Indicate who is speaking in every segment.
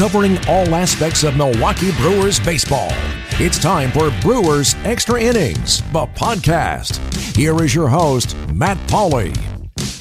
Speaker 1: covering all aspects of Milwaukee Brewers baseball. It's time for Brewers Extra Innings, the podcast. Here is your host, Matt Pauley.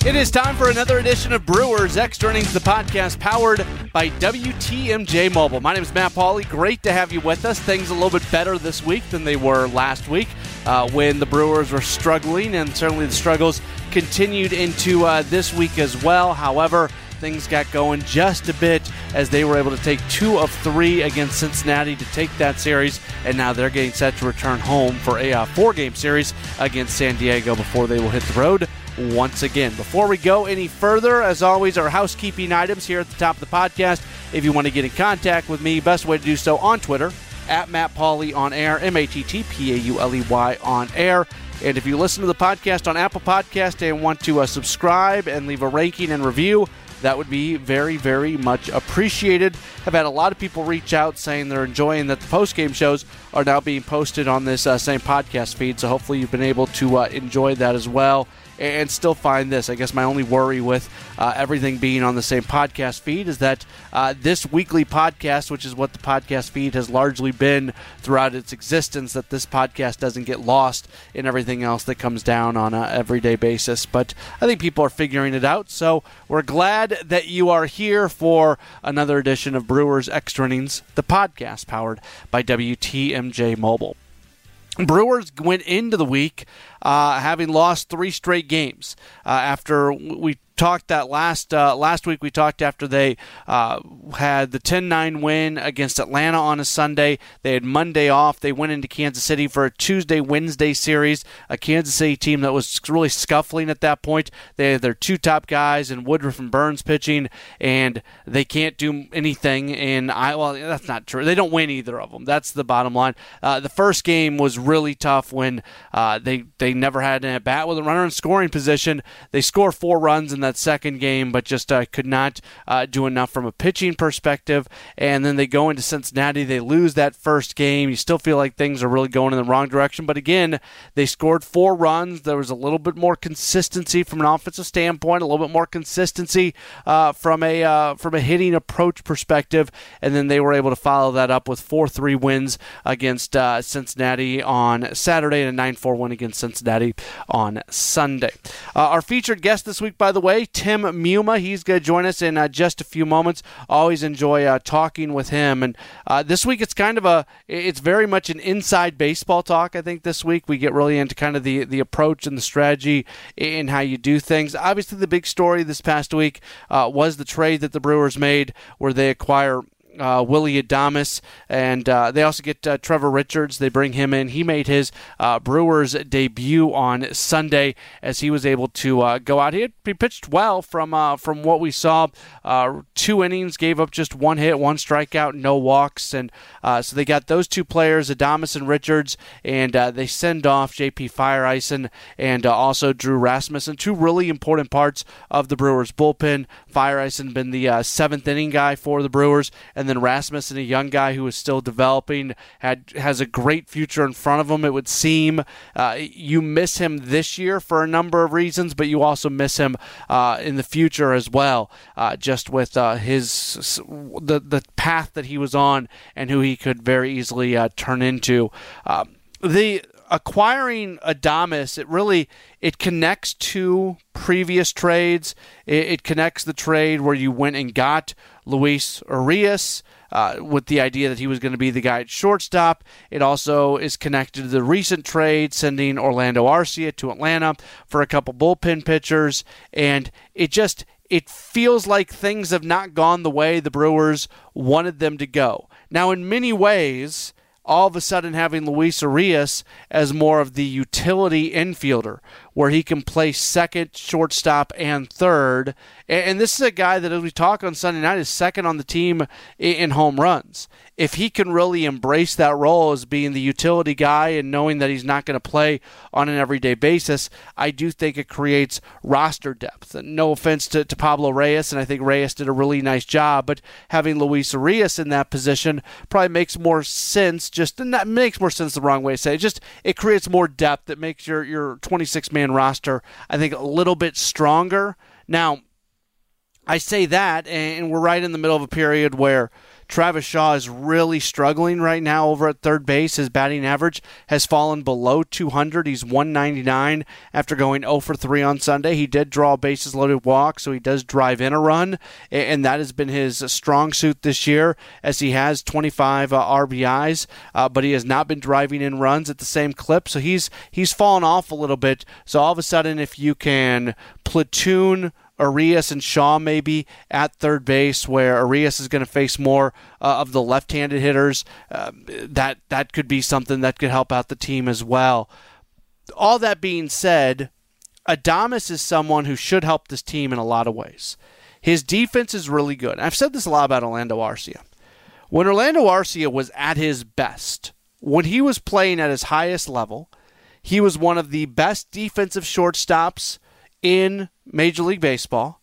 Speaker 2: It is time for another edition of Brewers Extra Innings, the podcast powered by WTMJ Mobile. My name is Matt Pauley. Great to have you with us. Things a little bit better this week than they were last week uh, when the Brewers were struggling, and certainly the struggles continued into uh, this week as well. However, things got going just a bit as they were able to take two of three against Cincinnati to take that series, and now they're getting set to return home for a uh, four game series against San Diego before they will hit the road once again. Before we go any further, as always, our housekeeping items here at the top of the podcast. If you want to get in contact with me, best way to do so on Twitter at Matt Pauley on air, M A T T P A U L E Y on air. And if you listen to the podcast on Apple Podcast and want to uh, subscribe and leave a ranking and review, that would be very, very much appreciated. I've had a lot of people reach out saying they're enjoying that the post game shows are now being posted on this uh, same podcast feed. So hopefully you've been able to uh, enjoy that as well and still find this. I guess my only worry with uh, everything being on the same podcast feed is that uh, this weekly podcast, which is what the podcast feed has largely been throughout its existence, that this podcast doesn't get lost in everything else that comes down on an everyday basis. But I think people are figuring it out. So we're glad that you are here for another edition of Brewers Extra Innings, the podcast powered by WTMJ Mobile. Brewers went into the week uh, having lost three straight games uh, after we talked that last uh, last week. We talked after they uh, had the 10-9 win against Atlanta on a Sunday. They had Monday off. They went into Kansas City for a Tuesday Wednesday series. A Kansas City team that was really scuffling at that point. They had their two top guys in Woodruff and Burns pitching, and they can't do anything. And I well, that's not true. They don't win either of them. That's the bottom line. Uh, the first game was really tough when uh, they they never had an at bat with a runner in scoring position. They score four runs in that second game, but just uh, could not uh, do enough from a pitching perspective. And then they go into Cincinnati. They lose that first game. You still feel like things are really going in the wrong direction. But again, they scored four runs. There was a little bit more consistency from an offensive standpoint, a little bit more consistency uh, from a uh, from a hitting approach perspective. And then they were able to follow that up with four three wins against uh, Cincinnati on Saturday and a nine four win against Cincinnati on Sunday. Uh, our featured guest this week, by the way, Tim Muma. He's going to join us in uh, just a few moments. Always enjoy uh, talking with him. And uh, this week, it's kind of a, it's very much an inside baseball talk. I think this week we get really into kind of the the approach and the strategy in how you do things. Obviously, the big story this past week uh, was the trade that the Brewers made, where they acquire uh, Willy Adames, and uh, they also get uh, Trevor Richards. They bring him in. He made his uh, Brewers debut on Sunday as he was able to uh, go out. He, had, he pitched well from uh, from what we saw. two innings, gave up just one hit, one strikeout, no walks, and so they got those two players, Adames and Richards, and they send off J.P. Feyereisen and also Drew Rasmussen, two really important parts of the Brewers bullpen. Feyereisen been the seventh inning guy for the Brewers, and then Rasmussen, a young guy who is still developing, had has a great future in front of him. It would seem uh, you miss him this year for a number of reasons, but you also miss him uh, in the future as well. Uh, just with uh, his the the path that he was on and who he could very easily uh, turn into. Um, the acquiring Adames, it really it connects to previous trades. It, it, connects the trade where you went and got Luis Urias. Uh, with the idea that he was going to be the guy at shortstop. It also is connected to the recent trade, sending Orlando Arcia to Atlanta for a couple bullpen pitchers, and it just it feels like things have not gone the way the Brewers wanted them to go. Now, in many ways, all of a sudden having Luis Urias as more of the utility infielder, where he can play second, shortstop, and third. And this is a guy that, as we talk on Sunday night, is second on the team in home runs if he can really embrace that role as being the utility guy and knowing that he's not going to play on an everyday basis, I do think it creates roster depth. And no offense to, to Pablo Reyes, and I think Reyes did a really nice job, but having Luis Urias in that position probably makes more sense. Just and that makes more sense the wrong way to say it. Just it creates more depth. It makes your your 26 man roster, I think, a little bit stronger. Now, I say that, and we're right in the middle of a period where Travis Shaw is really struggling right now over at third base. His batting average has fallen below 200. He's 199 after going 0 for 3 on Sunday. He did draw a bases loaded walk, so he does drive in a run, and that has been his strong suit this year as he has 25 uh, RBIs, uh, but he has not been driving in runs at the same clip. So he's he's fallen off a little bit. So all of a sudden, if you can platoon Urias and Shaw maybe at third base, where Urias is going to face more uh, of the left-handed hitters. Uh, that that could be something that could help out the team as well. All that being said, Adames is someone who should help this team in a lot of ways. His defense is really good. I've said this a lot about Orlando Arcia. When Orlando Arcia was at his best, when he was playing at his highest level, he was one of the best defensive shortstops in Major League Baseball,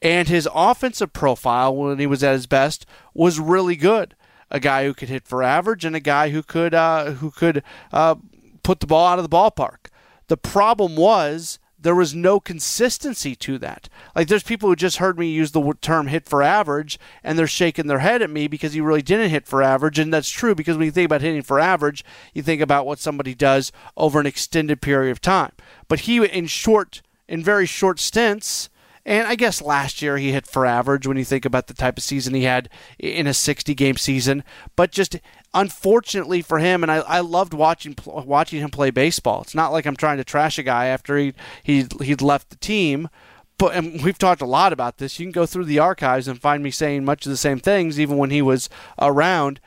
Speaker 2: and his offensive profile when he was at his best was really good. A guy who could hit for average and a guy who could uh, who could uh, put the ball out of the ballpark. The problem was there was no consistency to that. Like there's people who just heard me use the term hit for average and they're shaking their head at me because he really didn't hit for average and that's true because when you think about hitting for average, you think about what somebody does over an extended period of time. But he in short in very short stints. And I guess last year he hit for average when you think about the type of season he had in a 60 game season. But just unfortunately for him, and I, I loved watching watching him play baseball. It's not like I'm trying to trash a guy after he he he'd left the team. But and we've talked a lot about this. You can go through the archives and find me saying much of the same things, even when he was around.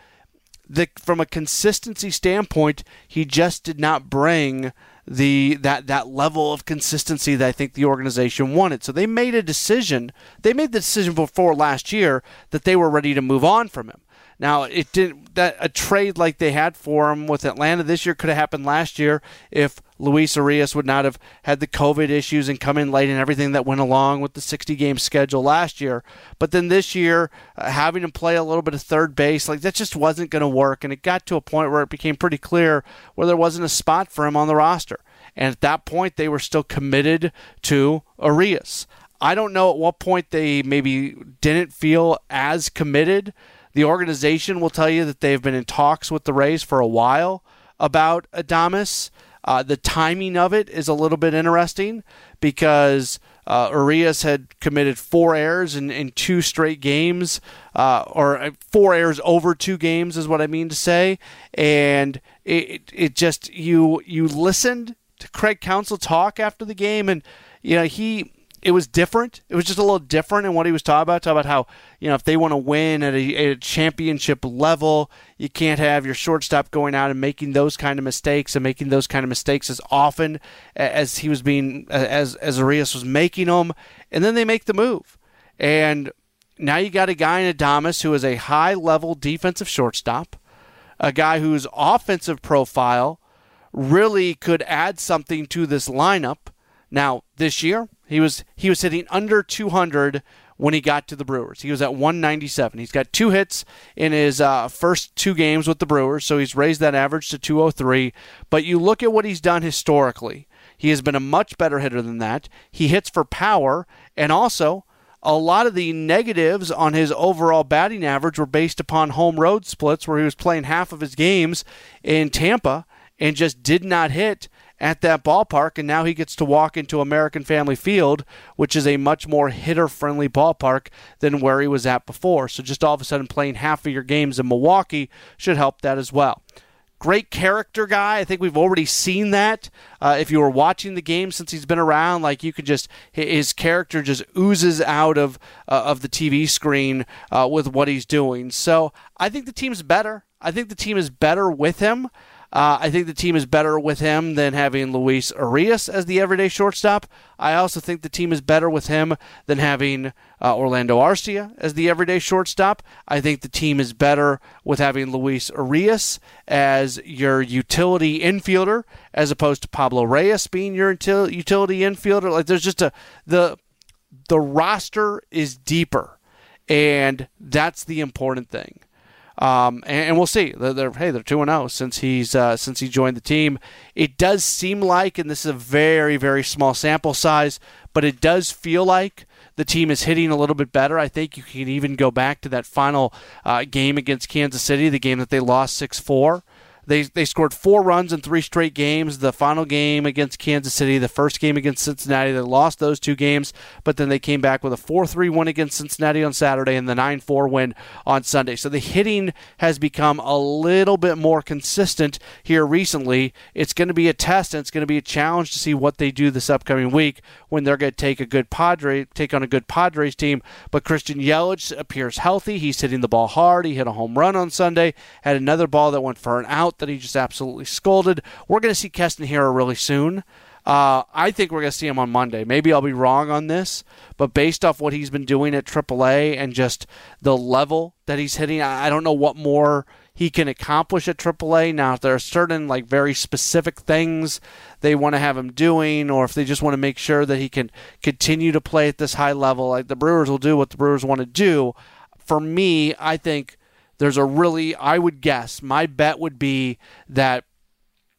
Speaker 2: The, from a consistency standpoint, he just did not bring the that that level of consistency that I think the organization wanted. So they made a decision. They made the decision before last year that they were ready to move on from him. Now it didn't that a trade like they had for him with Atlanta this year could have happened last year if Luis Urias would not have had the COVID issues and come in late and everything that went along with the 60 game schedule last year. But then this year, uh, having him play a little bit of third base, like that just wasn't going to work. And it got to a point where it became pretty clear where there wasn't a spot for him on the roster. And at that point, they were still committed to Urias. I don't know at what point they maybe didn't feel as committed the organization will tell you that they've been in talks with the Rays for a while about Adames. Uh, the timing of it is a little bit interesting because uh, had committed four errors in, in two straight games, uh, or uh, four errors over two games is what I mean to say. And it, it just you you listened to Craig Counsell talk after the game, and you know he it was different. It was just a little different in what he was talking about. Talk about how you know if they want to win at a, a, championship level, you can't have your shortstop going out and making those kind of mistakes and making those kind of mistakes as often as he was being as as Urias was making them. And then they make the move, and now you got a guy in Adames who is a high level defensive shortstop, a guy whose offensive profile really could add something to this lineup. Now this year he was he was hitting under 200 when he got to the Brewers. He was at 197. He's got two hits in his uh, first two games with the Brewers, so he's raised that average to 203. But you look at what he's done historically. He has been a much better hitter than that. He hits for power, and also a lot of the negatives on his overall batting average were based upon home road splits, where he was playing half of his games in Tampa and just did not hit at that ballpark, and now he gets to walk into American Family Field, which is a much more hitter friendly ballpark than where he was at before. So just all of a sudden playing half of your games in Milwaukee should help that as well. Great character guy. I think we've already seen that. Uh, if you were watching the game since he's been around, like you could just his character just oozes out of uh, of the TV screen uh, with what he's doing. So I think the team's better. I think the team is better with him. Uh, I think the team is better with him than having Luis Urias as the everyday shortstop. I also think the team is better with him than having uh, Orlando Arcia as the everyday shortstop. I think the team is better with having Luis Urias as your utility infielder as opposed to Pablo Reyes being your utility infielder. Like there's just a the the roster is deeper, and that's the important thing. Um, and, and, we'll see. They're, they're hey, they're two and zero oh since he's uh, since he joined the team. It does seem like, and this is a very very small sample size, but it does feel like the team is hitting a little bit better. I think you can even go back to that final uh, game against Kansas City, the game that they lost 6 4. They, they scored four runs in three straight games. The final game against Kansas City, the first game against Cincinnati, they lost those two games, but then they came back with a 4 3 win against Cincinnati on Saturday and the 9 4 win on Sunday. So the hitting has become a little bit more consistent here recently. It's going to be a test and it's going to be a challenge to see what they do this upcoming week when they're going to take a good Padre, take on a good Padres team. But Christian Yelich appears healthy. He's hitting the ball hard. He hit a home run on Sunday, had another ball that went for an out that he just absolutely scolded. We're going to see Keston Hiura really soon. Uh, I think we're going to see him on Monday. Maybe I'll be wrong on this, but based off what he's been doing at AAA and just the level that he's hitting, I don't know what more he can accomplish at AAA. Now, if there are certain like very specific things they want to have him doing, or if they just want to make sure that he can continue to play at this high level, like the Brewers will do what the Brewers want to do. For me, I think there's a really, I would guess, my bet would be that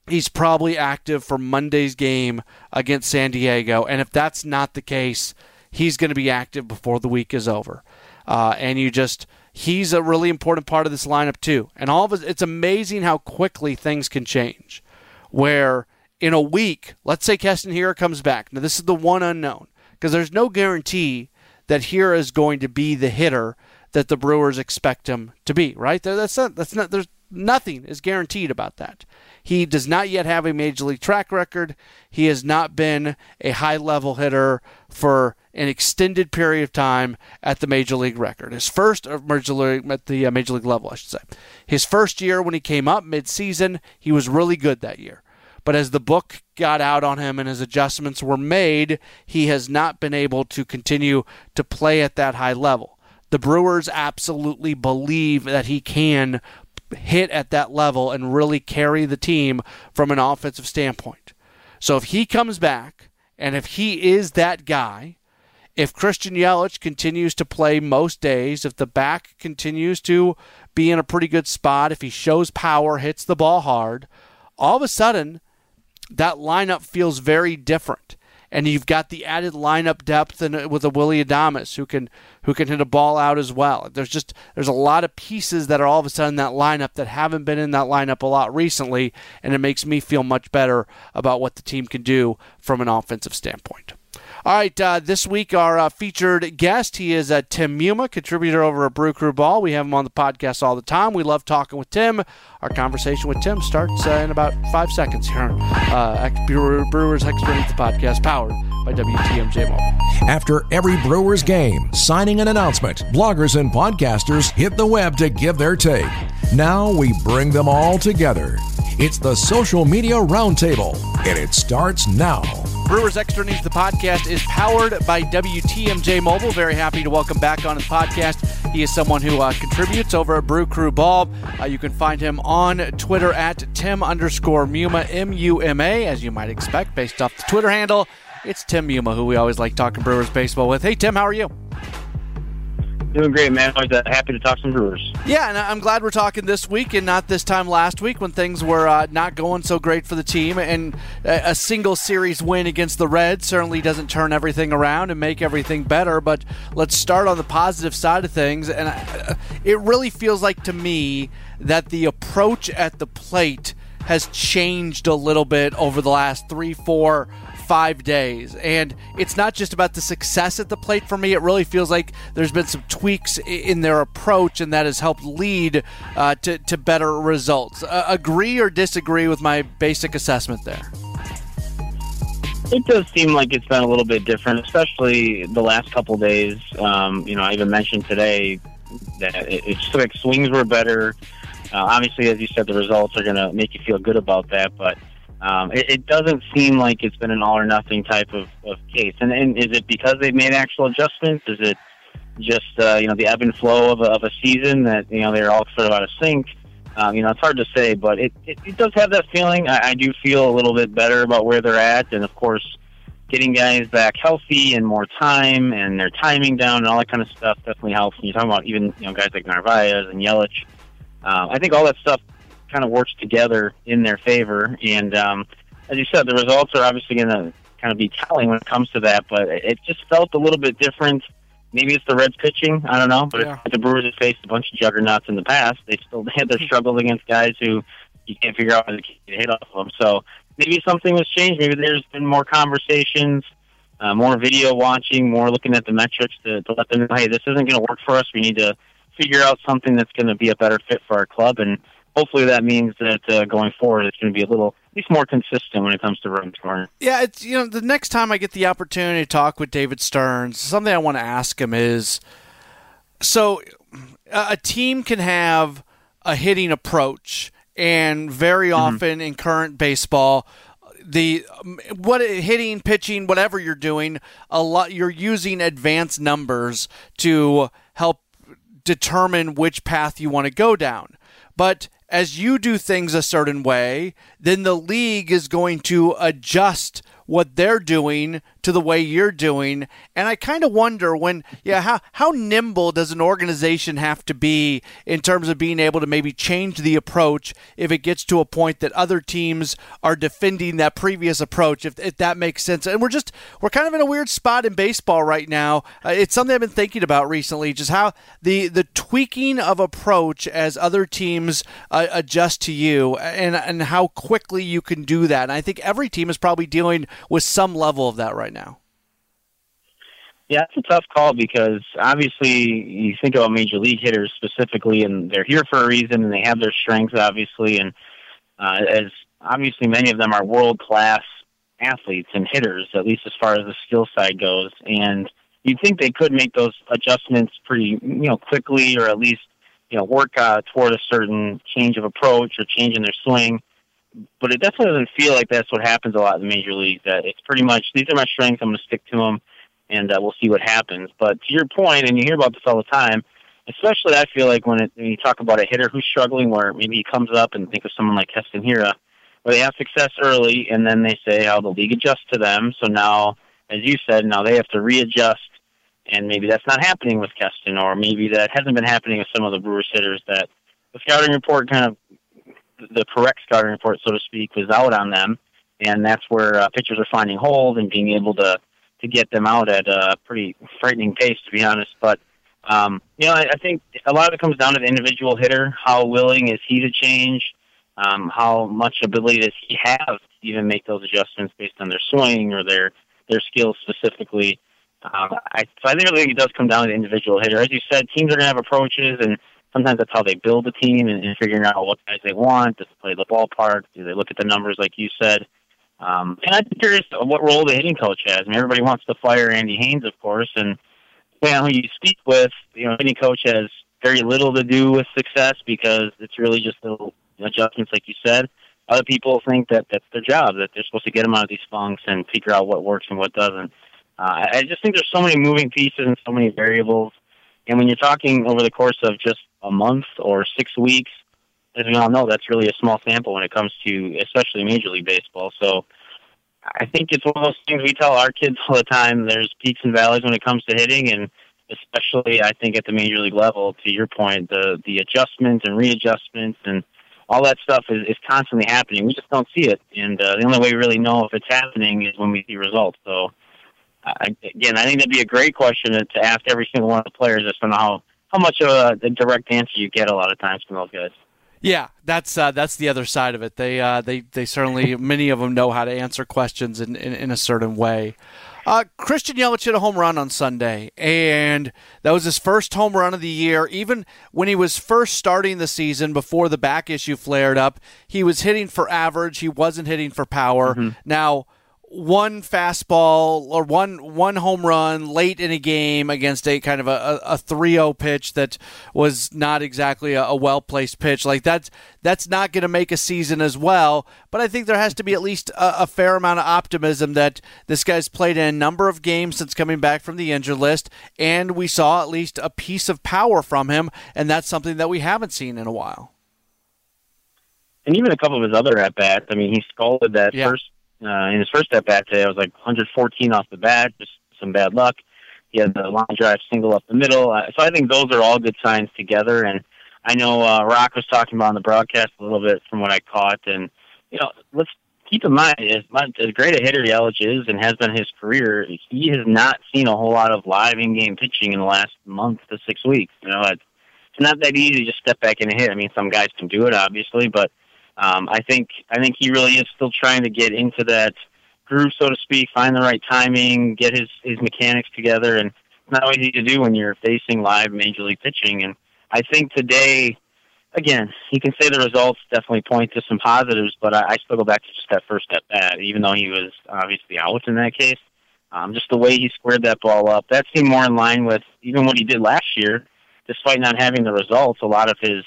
Speaker 2: he's probably active for Monday's game against San Diego. And if that's not the case, he's going to be active before the week is over. Uh, and you just, he's a really important part of this lineup too. And all of us, it's amazing how quickly things can change. Where in a week, let's say Keston Hiura comes back. Now, this is the one unknown because there's no guarantee that Hiura is going to be the hitter that the Brewers expect him to be, right? That's not, that's not, there's nothing is guaranteed about that. He does not yet have a major league track record. He has not been a high level hitter for an extended period of time at the major league record. His first uh, major league at the uh, major league level, I should say. His first year when he came up mid-season, he was really good that year. But as the book got out on him and his adjustments were made, he has not been able to continue to play at that high level the Brewers absolutely believe that he can hit at that level and really carry the team from an offensive standpoint. So if he comes back and if he is that guy, if Christian Yelich continues to play most days, if the back continues to be in a pretty good spot, if he shows power, hits the ball hard, all of a sudden that lineup feels very different and you've got the added lineup depth and uh, with a Willy Adames who can who can hit a ball out as well. There's just there's a lot of pieces that are all of a sudden in that lineup that haven't been in that lineup a lot recently, and it makes me feel much better about what the team can do from an offensive standpoint. All right, uh, this week our uh, featured guest, he is uh, Tim Muma, contributor over at Brew Crew Ball. We have him on the podcast all the time. We love talking with Tim. Our conversation with Tim starts uh, in about five seconds here on uh, Brewers Extra Innings Podcast, powered by WTMJ Mobile.
Speaker 1: After every Brewers game, signing an announcement, bloggers and podcasters hit the web to give their take. Now we bring them all together. It's the Social Media Roundtable, and it starts now.
Speaker 2: Brewers Extra Innings, the podcast, is powered by WTMJ Mobile. Very happy to welcome back on the podcast. He is someone who uh, contributes over at Brew Crew Ball. Uh, you can find him on Twitter at Tim underscore Muma, M U M A, as you might expect, based off the Twitter handle. It's Tim Muma, who we always like talking Brewers baseball with. Hey, Tim, how are you?
Speaker 3: Doing great, man. Always uh, happy to talk some Brewers.
Speaker 2: Yeah, and I'm glad we're talking this week and not this time last week when things were uh, not going so great for the team. And a single series win against the Reds certainly doesn't turn everything around and make everything better. But let's start on the positive side of things. And uh, it really feels like to me that the approach at the plate has changed a little bit over the last three, four five days. And it's not just about the success at the plate for me. It really feels like there's been some tweaks in their approach, and that has helped lead uh, to, to better results. Uh, agree or disagree with my basic assessment there?
Speaker 3: It does seem like it's been a little bit different, especially the last couple days. Um, you know, I even mentioned today that it, it like swings were better. Uh, obviously, as you said, the results are going to make you feel good about that, but um, it, it doesn't seem like it's been an all or nothing type of, of case. And, and is it because they've made actual adjustments? Is it just uh, you know the ebb and flow of a, of a season that you know they're all sort of out of sync? Um, you know, it's hard to say, but it, it, it does have that feeling. I, I do feel a little bit better about where they're at, and of course, getting guys back healthy and more time and their timing down and all that kind of stuff definitely helps. And you're talking about even you know guys like Narvaez and Yelich. Uh, I think all that stuff kind of works together in their favor. And um, as you said, the results are obviously going to kind of be telling when it comes to that, but it just felt a little bit different. Maybe it's the Reds pitching. I don't know, but
Speaker 2: Yeah.
Speaker 3: the Brewers have faced a bunch of juggernauts in the past. They still had their struggles against guys who you can't figure out how to hit off of them. So maybe something was changed. Maybe there's been more conversations, uh, more video watching, more looking at the metrics to, to let them know, hey, this isn't going to work for us. We need to figure out something that's going to be a better fit for our club. And hopefully that means that uh, going forward, it's going to be a little, at least more consistent when it comes to run scoring.
Speaker 2: Yeah, it's you know the next time I get the opportunity to talk with David Stearns, something I want to ask him is, so a team can have a hitting approach, and very often in current baseball, the what hitting, pitching, whatever you're doing, a lot you're using advanced numbers to help determine which path you want to go down. But as you do things a certain way, then the league is going to adjust what they're doing to the way you're doing. And I kind of wonder when, yeah, how, how nimble does an organization have to be in terms of being able to maybe change the approach if it gets to a point that other teams are defending that previous approach, if, if that makes sense. And we're just, we're kind of in a weird spot in baseball right now. Uh, it's something I've been thinking about recently, just how the, the tweaking of approach as other teams uh, adjust to you and, and how quickly you can do that. And I think every team is probably dealing with some level of that right now.
Speaker 3: Yeah, it's a tough call because obviously you think about major league hitters specifically, and they're here for a reason, and they have their strengths, obviously, and uh, as obviously many of them are world class athletes and hitters, at least as far as the skill side goes, and you'd think they could make those adjustments pretty, you know, quickly, or at least you know work uh, toward a certain change of approach or change in their swing. But it definitely doesn't feel like that's what happens a lot in the major leagues. That it's pretty much these are my strengths. I'm going to stick to them and uh, we'll see what happens. But to your point, and you hear about this all the time, especially I feel like when, it, when you talk about a hitter who's struggling, where maybe he comes up and think of someone like Keston Hiura, where they have success early, and then they say how the league adjusts to them. So now, as you said, now they have to readjust, and maybe that's not happening with Keston, or maybe that hasn't been happening with some of the Brewers hitters. That the scouting report kind of the correct scouting report, so to speak, was out on them, and that's where uh, pitchers are finding holes and being able to to get them out at a pretty frightening pace, to be honest. But um, you know, I, I think a lot of it comes down to the individual hitter. How willing is he to change? Um, how much ability does he have to even make those adjustments based on their swing or their their skills specifically? Um, I, so I think it does come down to the individual hitter. As you said, teams are going to have approaches, and sometimes that's how they build a team and, and figuring out what guys they want. Does play the ballpark? Do they look at the numbers like you said? Um, and I'm curious what role the hitting coach has. I mean, everybody wants to fire Andy Haines, of course, and depending on who you speak with, you know, hitting coach has very little to do with success because it's really just little adjustments, like you said. Other people think that that's their job, that they're supposed to get them out of these funks and figure out what works and what doesn't. Uh, I just think there's so many moving pieces and so many variables. And when you're talking over the course of just a month or six weeks, as we all know, that's really a small sample when it comes to especially Major League Baseball. So I think it's one of those things we tell our kids all the time. There's peaks and valleys when it comes to hitting, and especially I think at the Major League level. To your point, the the adjustments and readjustments and all that stuff is, is constantly happening. We just don't see it, and uh, the only way we really know if it's happening is when we see results. So. I, again, I think that'd be a great question to, to ask every single one of the players as to how how much of a, a direct answer you get a lot of times from those guys.
Speaker 2: Yeah, that's uh, that's the other side of it. They uh, they they certainly many of them know how to answer questions in, in, in a certain way. Uh, Christian Yelich hit a home run on Sunday, and that was his first home run of the year. Even when he was first starting the season before the back issue flared up, he was hitting for average. He wasn't hitting for power.
Speaker 3: Mm-hmm.
Speaker 2: Now one fastball or one one home run late in a game against a kind of a, a 3-0 pitch that was not exactly a, a well placed pitch like that's that's not going to make a season as well but I think there has to be at least a, a, fair amount of optimism that this guy's played in a number of games since coming back from the injured list and we saw at least a piece of power from him and that's something that we haven't seen in a while
Speaker 3: and even a couple of his other at bats I mean he scalded that
Speaker 2: Yeah.
Speaker 3: first uh, in his first at bat today, I was like 114 off the bat, just some bad luck. He had the line drive single up the middle. Uh, so I think those are all good signs together. And I know uh, Rock was talking about on the broadcast a little bit from what I caught. And, you know, let's keep in mind, as, much, as great a hitter Yelich is and has been his career, he has not seen a whole lot of live in-game pitching in the last month to six weeks. You know, it's, it's not that easy to just step back and hit. I mean, some guys can do it, obviously, but um, I think I think he really is still trying to get into that groove, so to speak, find the right timing, get his his mechanics together, and it's not easy to do when you're facing live major league pitching. And I think today again, you can say the results definitely point to some positives, but I, I still go back to just that first at bat, even though he was obviously out in that case. Um, just the way he squared that ball up, that seemed more in line with even what he did last year, despite not having the results. A lot of his,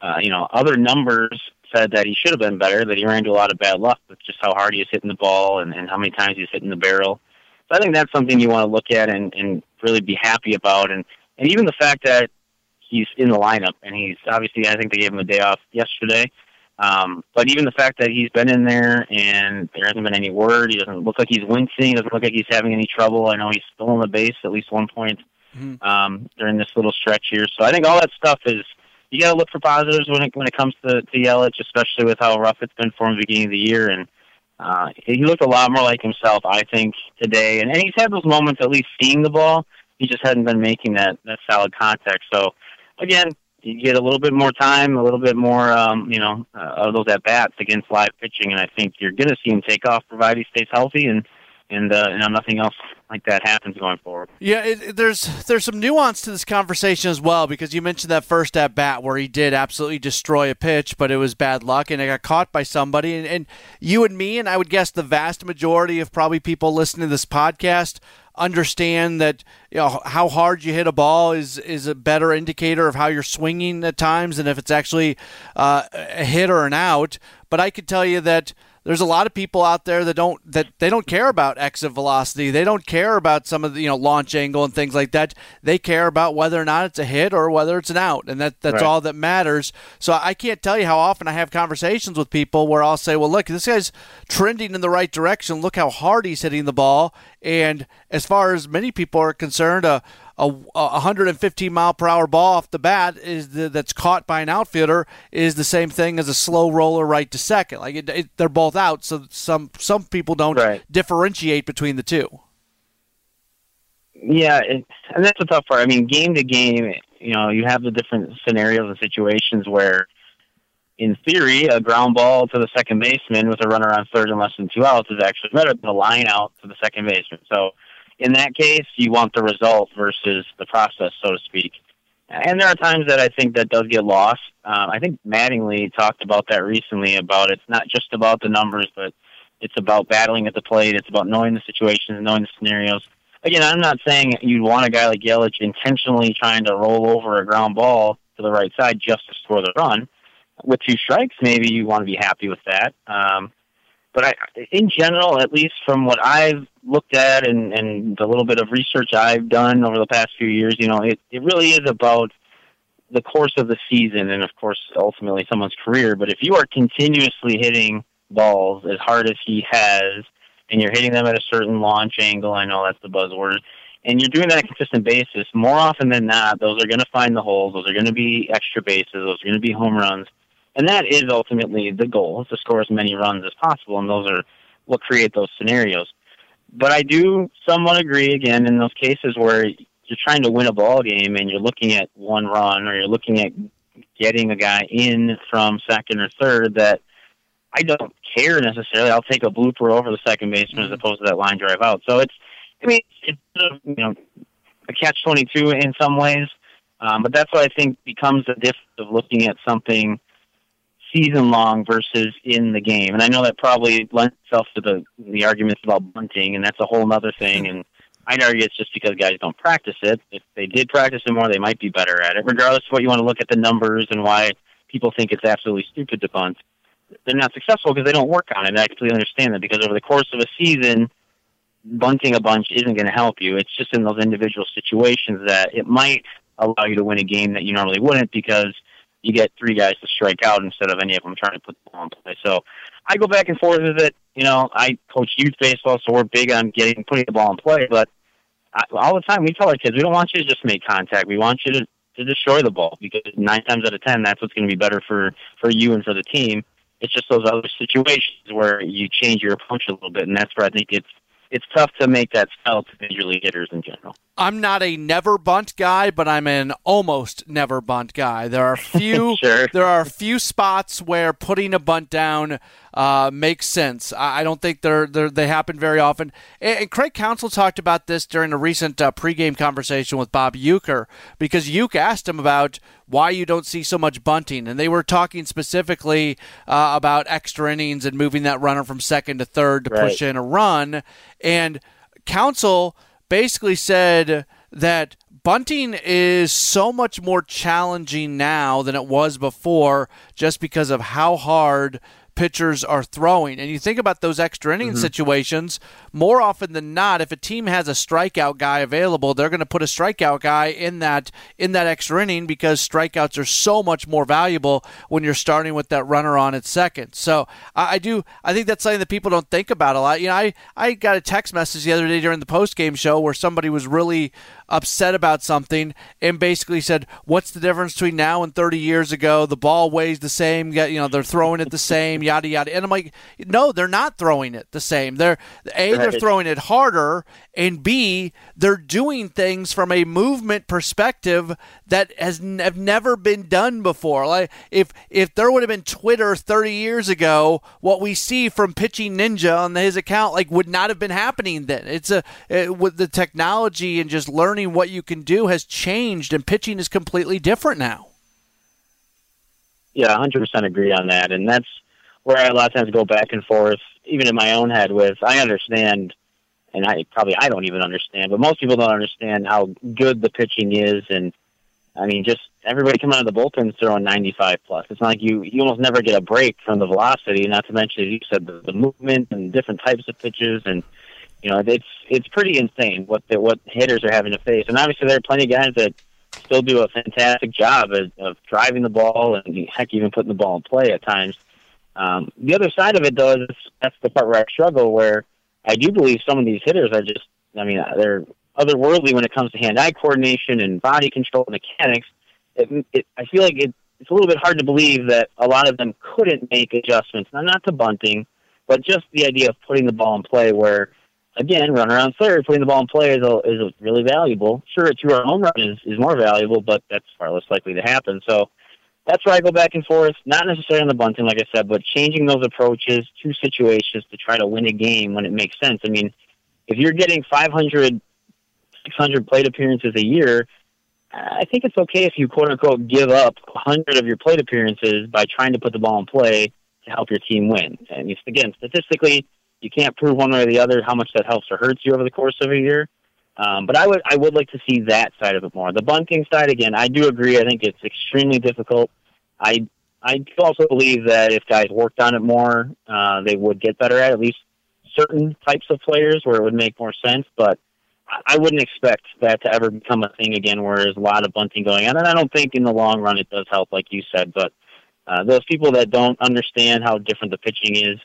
Speaker 3: uh, you know, other numbers said that he should have been better, that he ran into a lot of bad luck with just how hard he was hitting the ball and, and how many times he's hitting the barrel. So I think that's something you want to look at and, and really be happy about. And, and even the fact that he's in the lineup, and he's obviously I think they gave him a day off yesterday. Um, but even the fact that he's been in there and there hasn't been any word, he doesn't look like he's wincing, he doesn't look like he's having any trouble. I know he's still on the base at least one point mm-hmm. um, during this little stretch here. So I think all that stuff is you got to look for positives when it when it comes to to Yelich, especially with how rough it's been for him beginning of the year. And uh, he looked a lot more like himself, I think, today. And, and he's had those moments at least seeing the ball. He just hadn't been making that that solid contact. So again, you get a little bit more time, a little bit more, um, you know, uh, of those at bats against live pitching, and I think you're going to see him take off, provided he stays healthy, and and uh, you know nothing else like that happens going forward.
Speaker 2: Yeah, it, there's there's some nuance to this conversation as well because you mentioned that first at bat where he did absolutely destroy a pitch, but it was bad luck and it got caught by somebody. And, and you and me, and I would guess the vast majority of probably people listening to this podcast understand that you know how hard you hit a ball is is a better indicator of how you're swinging at times than if it's actually uh, a hit or an out. But I could tell you that there's a lot of people out there that don't that they don't care about exit velocity. They don't care about some of the you know launch angle and things like that. They care about whether or not it's a hit or whether it's an out, and that that's right. all that matters. So I can't tell you how often I have conversations with people where I'll say, "Well, look, this guy's trending in the right direction. Look how hard he's hitting the ball." And as far as many people are concerned, a a, a 115 mile per hour ball off the bat is the, that's caught by an outfielder is the same thing as a slow roller right to second. Like it, it, they're both out, so some some people don't right. differentiate between the two.
Speaker 3: Yeah, it, and that's a tough part. I mean, game to game, you know, you have the different scenarios and situations where, in theory, a ground ball to the second baseman with a runner on third and less than two outs is actually better than a line out to the second baseman. So in that case, you want the result versus the process, so to speak. And there are times that I think that does get lost. Um, I think Mattingly talked about that recently. About it's not just about the numbers, but it's about battling at the plate. It's about knowing the situations, knowing the scenarios. Again, I'm not saying you'd want a guy like Yelich intentionally trying to roll over a ground ball to the right side just to score the run. With two strikes, maybe you want to be happy with that. Um, but I, in general, at least from what I've looked at and, and the little bit of research I've done over the past few years, you know, it, it really is about the course of the season and, of course, ultimately someone's career. But if you are continuously hitting balls as hard as he has, and you're hitting them at a certain launch angle, I know that's the buzzword, and you're doing that on a consistent basis, more often than not, those are going to find the holes. Those are going to be extra bases. Those are going to be home runs. And that is ultimately the goal, is to score as many runs as possible, and those are what create those scenarios. But I do somewhat agree again in those cases where you're trying to win a ball game and you're looking at one run or you're looking at getting a guy in from second or third that I don't care necessarily. I'll take a blooper over the second baseman as opposed to that line drive out. So it's, I mean, it's you know a catch twenty two in some ways, um, but that's what I think becomes the difference of looking at something season long versus in the game. And I know that probably lends itself to the the arguments about bunting, and that's a whole other thing. And I'd argue it's just because guys don't practice it. If they did practice it more, they might be better at it. Regardless of what you want to look at the numbers and why people think it's absolutely stupid to bunt, they're not successful because they don't work on it. And I completely understand that because over the course of a season, bunting a bunch isn't going to help you. It's just in those individual situations that it might allow you to win a game that you normally wouldn't because – you get three guys to strike out instead of any of them trying to put the ball in play. So I go back and forth with it. You know, I coach youth baseball, so we're big on getting putting the ball in play. But I, all the time we tell our kids, we don't want you to just make contact. We want you to to destroy the ball because nine times out of ten, that's what's going to be better for for you and for the team. It's just those other situations where you change your approach a little bit, and that's where I think it's it's tough to make that sell to major league hitters in general.
Speaker 2: I'm not a never bunt guy, but I'm an almost never bunt guy. There are few
Speaker 3: sure.
Speaker 2: there are a few spots where putting a bunt down uh, makes sense. I, I don't think they're, they're, they happen very often. And, and, Craig Counsell talked about this during a recent uh, pregame conversation with Bob Uecker because Ueck asked him about why you don't see so much bunting, and they were talking specifically uh, about extra innings and moving that runner from second to third to
Speaker 3: right.
Speaker 2: push in a run. And Counsell – basically said that bunting is so much more challenging now than it was before just because of how hard pitchers are throwing. And you think about those extra inning mm-hmm. situations, more often than not, if a team has a strikeout guy available, they're going to put a strikeout guy in that in that extra inning because strikeouts are so much more valuable when you're starting with that runner on at second. So I, I do I think that's something that people don't think about a lot. You know, I, I got a text message the other day during the post game show where somebody was really upset about something and basically said, "What's the difference between now and 30 years ago? The ball weighs the same. You know, they're throwing it the same. Yada yada." And I'm like, "No, they're not throwing it the same. They're a they're throwing it harder, and b they're doing things from a movement perspective that has n- have never been done before. Like if if there would have been Twitter 30 years ago, what we see from Pitching Ninja on his account like would not have been happening then. It's a it, with the technology and just learning what you can do has changed, and pitching is completely different now.
Speaker 3: Yeah, 100% agree on that, and that's where I a lot of times go back and forth, even in my own head. With I understand and I probably I don't even understand, but most people don't understand how good the pitching is, and I mean, just everybody coming out of the bullpen throwing 95 plus. It's not like you you almost never get a break from the velocity. Not to mention, as you said, the, the movement and different types of pitches, and you know, it's it's pretty insane what the, what hitters are having to face. And obviously, there are plenty of guys that still do a fantastic job of, of driving the ball and heck, even putting the ball in play at times. Um, the other side of it, though, is that's the part where I struggle where I do believe some of these hitters are just, I mean, they're otherworldly when it comes to hand-eye coordination and body control mechanics. It, it, I feel like it, it's a little bit hard to believe that a lot of them couldn't make adjustments. Now, not to bunting, but just the idea of putting the ball in play where, again, run around third, putting the ball in play is, a, is really valuable. Sure, a two-run home run is, is more valuable, but that's far less likely to happen. So that's where I go back and forth. Not necessarily on the bunting, like I said, but changing those approaches to situations to try to win a game when it makes sense. I mean, if you're getting 500, 600 plate appearances a year, I think it's okay if you quote unquote give up 100 of your plate appearances by trying to put the ball in play to help your team win. And again, statistically, you can't prove one way or the other how much that helps or hurts you over the course of a year. Um, but I would I would like to see that side of it more. The bunting side, again, I do agree. I think it's extremely difficult. I I do also believe that if guys worked on it more, uh, they would get better at at least certain types of players where it would make more sense. But I wouldn't expect that to ever become a thing again, where there's a lot of bunting going on. And I don't think in the long run it does help, like you said. But uh, those people that don't understand how different the pitching is,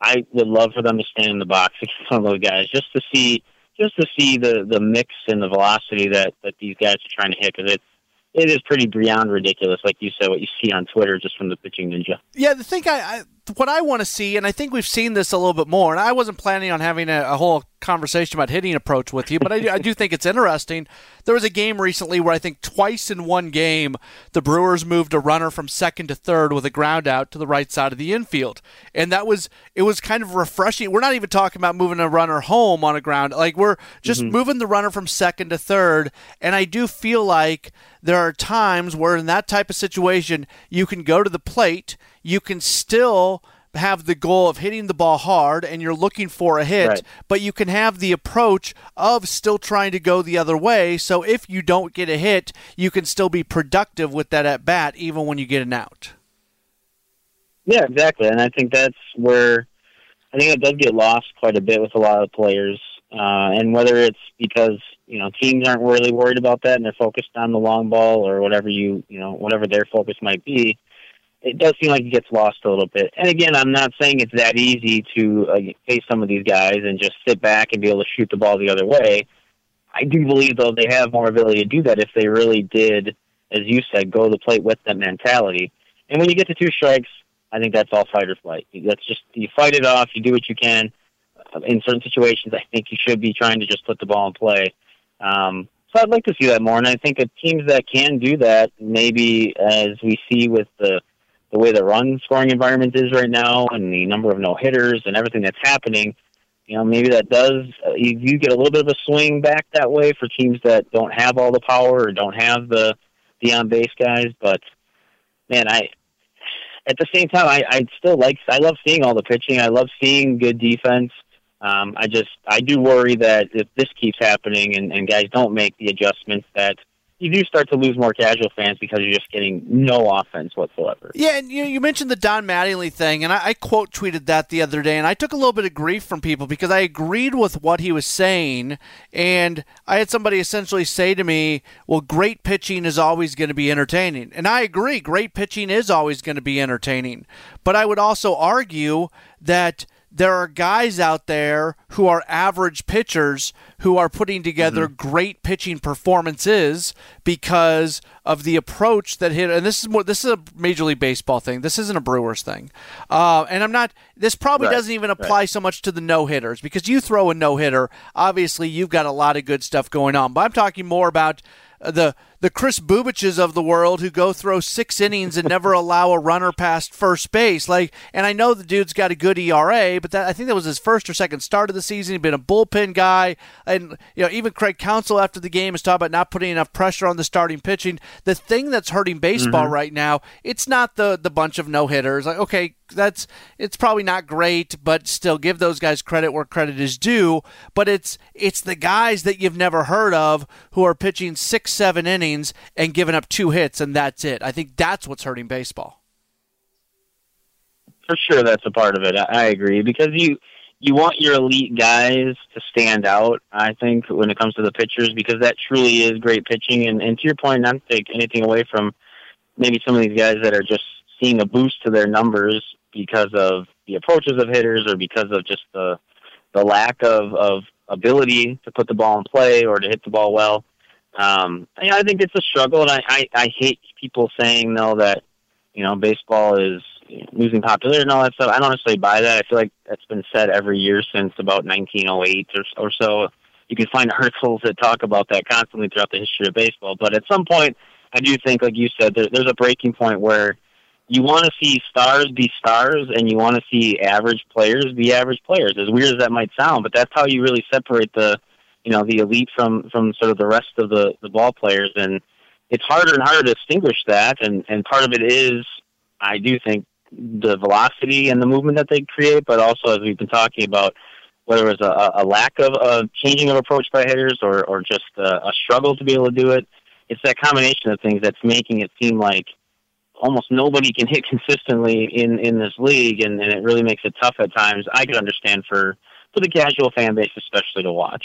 Speaker 3: I would love for them to stand in the box against some of those guys just to see just to see the the mix and the velocity that that these guys are trying to hit because it's it is pretty beyond ridiculous, like you said, what you see on Twitter just from the pitching ninja.
Speaker 2: Yeah, the thing I, I what I want to see, and I think we've seen this a little bit more, and I wasn't planning on having a, a whole conversation about hitting approach with you, but I, I, do think it's interesting. There was a game recently where I think twice in one game the Brewers moved a runner from second to third with a ground out to the right side of the infield, and that was it was kind of refreshing. We're not even talking about moving a runner home on a ground, like we're just mm-hmm. moving the runner from second to third, and I do feel like there are times where in that type of situation you can go to the plate you can still have the goal of hitting the ball hard and you're looking for a hit, right. but you can have the approach of still trying to go the other way. So if you don't get a hit, you can still be productive with that at bat, even when you get an out.
Speaker 3: Yeah, exactly. And I think that's where I think it does get lost quite a bit with a lot of players. Uh, and whether it's because you know teams aren't really worried about that and they're focused on the long ball or whatever you you know whatever their focus might be, it does seem like it gets lost a little bit. And again, I'm not saying it's that easy to uh, face some of these guys and just sit back and be able to shoot the ball the other way. I do believe, though, they have more ability to do that if they really did, as you said, go to the plate with that mentality. And when you get to two strikes, I think that's all fight or flight. That's just you fight it off. You do what you can. In certain situations, I think you should be trying to just put the ball in play. Um, so I'd like to see that more, and I think teams that can do that, maybe as we see with the the way the run scoring environment is right now, and the number of no hitters and everything that's happening, you know, maybe that does uh, you, you get a little bit of a swing back that way for teams that don't have all the power or don't have the the on base guys. But man, I at the same time, I I still like I love seeing all the pitching. I love seeing good defense. Um, I just I do worry that if this keeps happening and, and guys don't make the adjustments that you do start to lose more casual fans because you're just getting no offense whatsoever.
Speaker 2: Yeah, and you, you mentioned the Don Mattingly thing, and I, I, quote tweeted that the other day, and I took a little bit of grief from people because I agreed with what he was saying, and I had somebody essentially say to me, "Well, great pitching is always going to be entertaining," and I agree, great pitching is always going to be entertaining, but I would also argue that there are guys out there who are average pitchers who are putting together mm-hmm. great pitching performances because of the approach that hit. And this is more. This is a Major League Baseball thing. This isn't a Brewers thing. Uh, and I'm not. This probably right. doesn't even apply right. so much to the no hitters because you throw a no hitter. Obviously, you've got a lot of good stuff going on. But I'm talking more about the the Chris Bubiches of the world who go throw six innings and never allow a runner past first base. Like, and I know the dude's got a good ERA, but that, I think that was his first or second start of the season. He'd been a bullpen guy, and you know even Craig Counsell after the game is talking about not putting enough pressure on the starting pitching. The thing that's hurting baseball mm-hmm. right now, it's not the the bunch of no hitters. Like, okay, that's it's probably not great, but still give those guys credit where credit is due. But it's it's the guys that you've never heard of who are pitching six, seven innings and giving up two hits, and that's it. I think that's what's hurting baseball.
Speaker 3: For sure, that's a part of it. I agree because you you want your elite guys to stand out. I think when it comes to the pitchers, because that truly is great pitching. And, and to your point, not to take anything away from maybe some of these guys that are just seeing a boost to their numbers because of the approaches of hitters or because of just the the lack of, of ability to put the ball in play or to hit the ball well. Um, I, I think it's a struggle, and I, I, I hate people saying though that you know baseball is losing popularity and all that stuff. I don't necessarily buy that. I feel like that's been said every year since about 1908 or, or so. You can find articles that talk about that constantly throughout the history of baseball. But at some point, I do think, like you said, there, there's a breaking point where you want to see stars be stars and you want to see average players be average players as weird as that might sound but that's how you really separate the you know the elite from from sort of the rest of the the ball players and it's harder and harder to distinguish that and and part of it is i do think the velocity and the movement that they create but also as we've been talking about whether it's a, a lack of a changing of approach by hitters or or just a, a struggle to be able to do it it's that combination of things that's making it seem like almost nobody can hit consistently in in this league, and, and it really makes it tough at times. I could understand for for the casual fan base, especially to watch.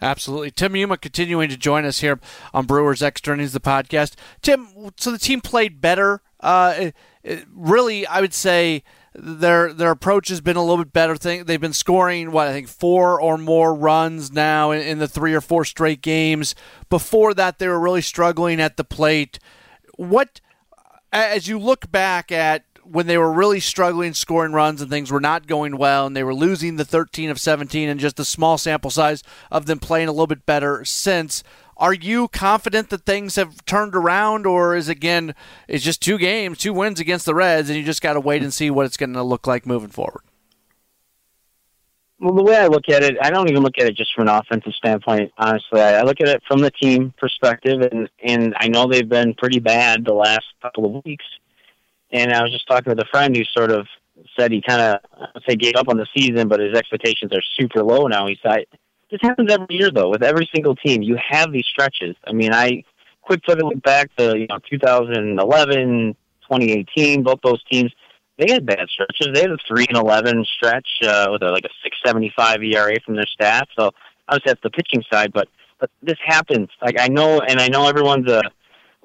Speaker 2: Absolutely. Tim Muma continuing to join us here on Brewers Extra Innings, the podcast. Tim, so the team played better. Uh, it, it really, I would say their their approach has been a little bit better. Thing they've been scoring what I think four or more runs now in, in the three or four straight games. Before that, they were really struggling at the plate. What as you look back at when they were really struggling scoring runs and things were not going well and they were losing the 13 of 17 and just the small sample size of them playing a little bit better since are you confident that things have turned around or is again it's just two games two wins against the reds and you just got to wait and see what it's going to look like moving forward
Speaker 3: well, the way I look at it, I don't even look at it just from an offensive standpoint. Honestly, I, look at it from the team perspective, and and I know they've been pretty bad the last couple of weeks. And I was just talking with a friend who sort of said he kind of say gave up on the season, but his expectations are super low now. He said this happens every year though with every single team. You have these stretches. I mean, I quick to look back to you know 2011, 2018, both those teams they had bad stretches. They had a three and eleven stretch uh, with a, like a six seventy five ERA from their staff. So I was at the pitching side, but but this happens. Like I know, and I know everyone's a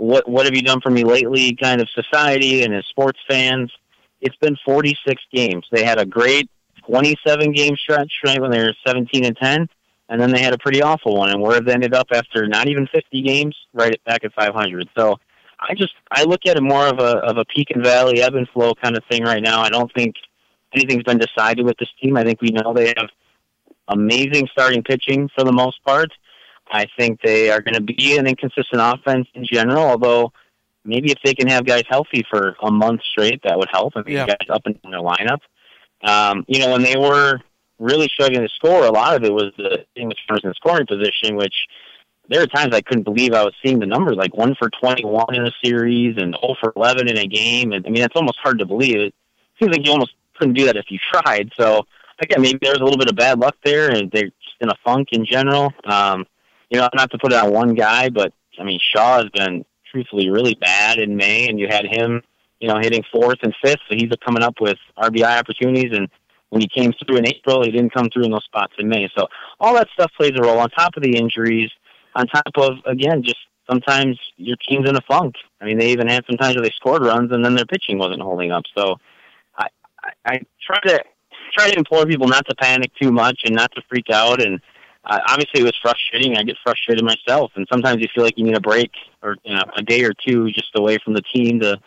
Speaker 3: what what have you done for me lately kind of society and as sports fans. It's been forty six games. They had a great twenty seven game stretch right when they were seventeen and ten, and then they had a pretty awful one. And where have they ended up after not even fifty games, right back at five hundred. So I just I look at it more of a of a peak and valley, ebb and flow kind of thing right now. I don't think anything's been decided with this team. I think we know they have amazing starting pitching for the most part. I think they are going to be an inconsistent offense in general, although maybe if they can have guys healthy for a month straight, that would help. I mean, yeah. guys up in their lineup. Um, you know, when they were really struggling to score, a lot of it was the English runners in scoring position, which there are times I couldn't believe I was seeing the numbers, like one for 21 in a series and 0 for 11 in a game. And I mean, it's almost hard to believe. It seems like you almost couldn't do that if you tried. So again, maybe there's a little bit of bad luck there, and they're just in a funk in general. Um, you know, not to put it on one guy, but I mean, Shaw has been truthfully really bad in May, and you had him, you know, hitting fourth and fifth, so he's coming up with RBI opportunities. And when he came through in April, he didn't come through in those spots in May. So all that stuff plays a role on top of the injuries, on top of again just sometimes your team's in a funk. I mean, they even had some times where they scored runs and then their pitching wasn't holding up. So I I, I try to try to implore people not to panic too much and not to freak out and uh, obviously it was frustrating. I get frustrated myself, and sometimes you feel like you need a break or you know a day or two just away from the team to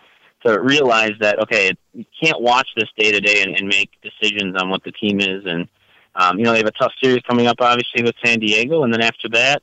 Speaker 3: to realize that okay, you can't watch this day to day and make decisions on what the team is. And um, you know they have a tough series coming up, obviously with San Diego, and then after that,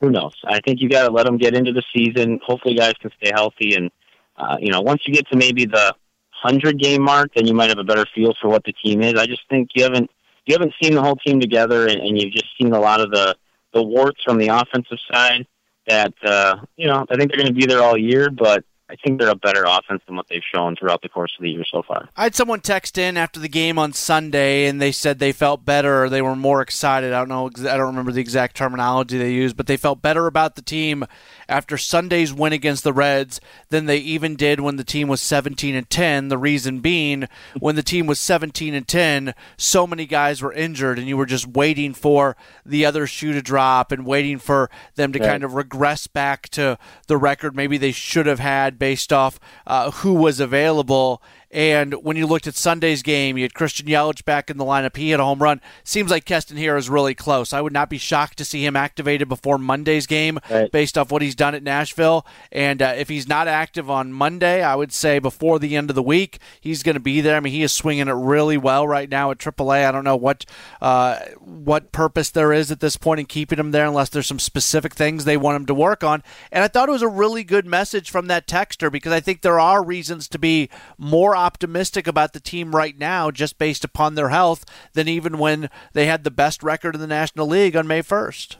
Speaker 3: who knows? I think you got to let them get into the season. Hopefully, guys can stay healthy, and uh, you know once you get to maybe the hundred game mark, then you might have a better feel for what the team is. I just think you haven't you haven't seen the whole team together, and, and you've just seen a lot of the the warts from the offensive side. That uh, you know, I think they're going to be there all year, but I think they're a better offense than what they've shown throughout the course of the year so far.
Speaker 2: I had someone text in after the game on Sunday, and they said they felt better. or They were more excited. I don't know. I don't remember the exact terminology they used, but they felt better about the team after Sunday's win against the Reds than they even did when the team was 17 and 10. The reason being, when the team was 17 and 10, so many guys were injured, and you were just waiting for the other shoe to drop and waiting for them to right. kind of regress back to the record maybe they should have had based off uh, who was available. And when you looked at Sunday's game, you had Christian Yelich back in the lineup. He had a home run. Seems like Keston Hiura is really close. I would not be shocked to see him activated before Monday's game right. based off what he's done at Nashville. And uh, if he's not active on Monday, I would say before the end of the week, he's going to be there. I mean, he is swinging it really well right now at AAA. I don't know what uh, what purpose there is at this point in keeping him there unless there's some specific things they want him to work on. And I thought it was a really good message from that texter because I think there are reasons to be more optimistic about the team right now just based upon their health than even when they had the best record in the National League on May 1st.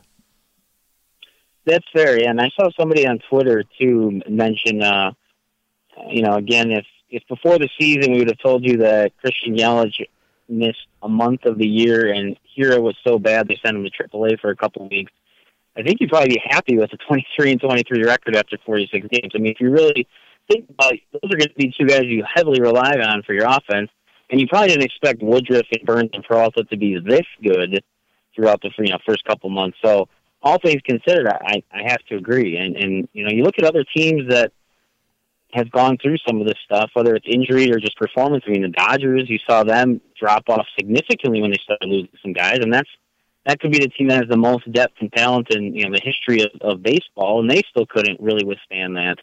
Speaker 3: That's fair, yeah. And I saw somebody on Twitter too mention, uh, you know, again, if if before the season we would have told you that Christian Yelich missed a month of the year and Hiura was so bad they sent him to AAA for a couple of weeks, I think you'd probably be happy with a 23 and 23 record after 46 games. I mean, if you really think about it, those are going to be two guys you heavily rely on for your offense. And you probably didn't expect Woodruff and Burnes and Peralta to be this good throughout the you know first couple months. So all things considered, I I have to agree. And and you know you look at other teams that have gone through some of this stuff, whether it's injury or just performance. I mean, the Dodgers, you saw them drop off significantly when they started losing some guys, and that's that could be the team that has the most depth and talent in you know the history of, of baseball, and they still couldn't really withstand that.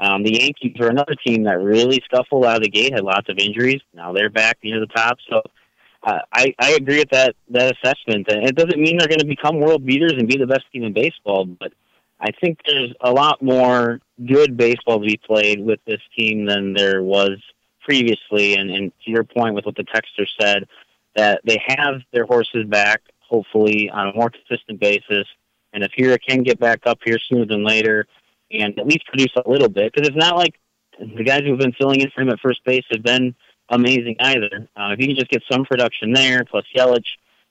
Speaker 3: Um, the Yankees are another team that really scuffled out of the gate, had lots of injuries. Now they're back near the top. So uh, I, I agree with that, that assessment. And it doesn't mean they're going to become world beaters and be the best team in baseball, but I think there's a lot more good baseball to be played with this team than there was previously. And, and to your point with what the texter said, that they have their horses back, hopefully, on a more consistent basis. And if Hiura can get back up here sooner than later, and at least produce a little bit because it's not like the guys who've been filling in for him at first base have been amazing either. Uh, if you can just get some production there, plus Yelich,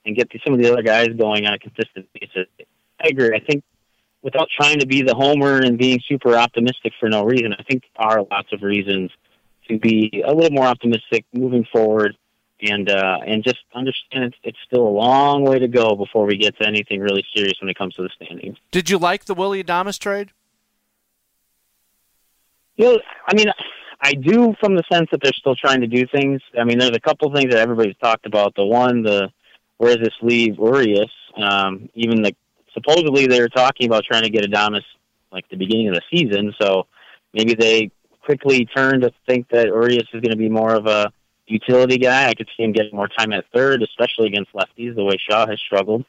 Speaker 3: and get some of the other guys going on a consistent basis, I agree. I think without trying to be the homer and being super optimistic for no reason, I think there are lots of reasons to be a little more optimistic moving forward. And uh, and just understand it's, it's still a long way to go before we get to anything really serious when it comes to the standings.
Speaker 2: Did you like the Willy Adames trade?
Speaker 3: You know, I mean, I do from the sense that they're still trying to do things. I mean, there's a couple things that everybody's talked about. The one, the where does this leave Urias? Um, even the supposedly they were talking about trying to get Adames like the beginning of the season. So maybe they quickly turn to think that Urias is going to be more of a utility guy. I could see him getting more time at third, especially against lefties, the way Shaw has struggled.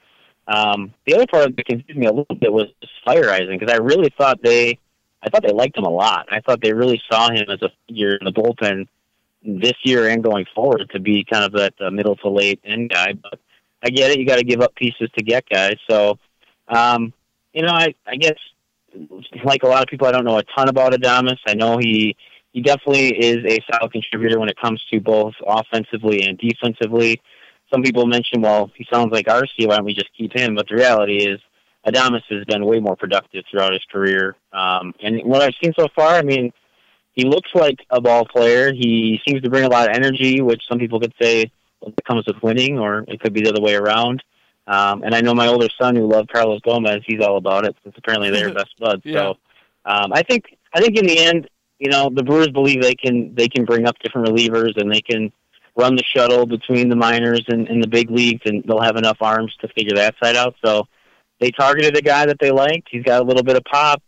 Speaker 3: Um, the other part that confused me a little bit was Feyereisen because I really thought they, I thought they liked him a lot. I thought they really saw him as a figure in the bullpen this year and going forward to be kind of that uh, middle to late end guy. But I get it; you got to give up pieces to get guys. So, um, you know, I, I guess like a lot of people, I don't know a ton about Adames. I know he he definitely is a solid contributor when it comes to both offensively and defensively. Some people mention, well, he sounds like Arcia. Why don't we just keep him? But the reality is, Adames has been way more productive throughout his career. Um, and what I've seen so far, I mean, he looks like a ball player. He seems to bring a lot of energy, which some people could say comes with winning, or it could be the other way around. Um, and I know my older son who loved Carlos Gomez. He's all about it since apparently they're best buds. yeah. So um, I think I think in the end, you know, the Brewers believe they can they can bring up different relievers and they can run the shuttle between the minors and, and the big leagues, and they'll have enough arms to figure that side out. So they targeted a guy that they liked. He's got a little bit of pop,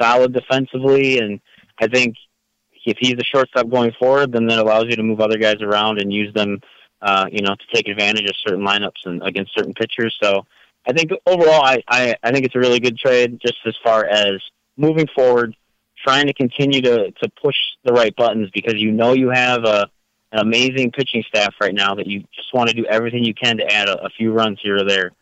Speaker 3: solid defensively, and I think if he's the shortstop going forward, then that allows you to move other guys around and use them, uh, you know, to take advantage of certain lineups and against certain pitchers. So I think overall, I, I, I think it's a really good trade just as far as moving forward, trying to continue to, to push the right buttons because you know you have a an amazing pitching staff right now that you just want to do everything you can to add a, a few runs here or there.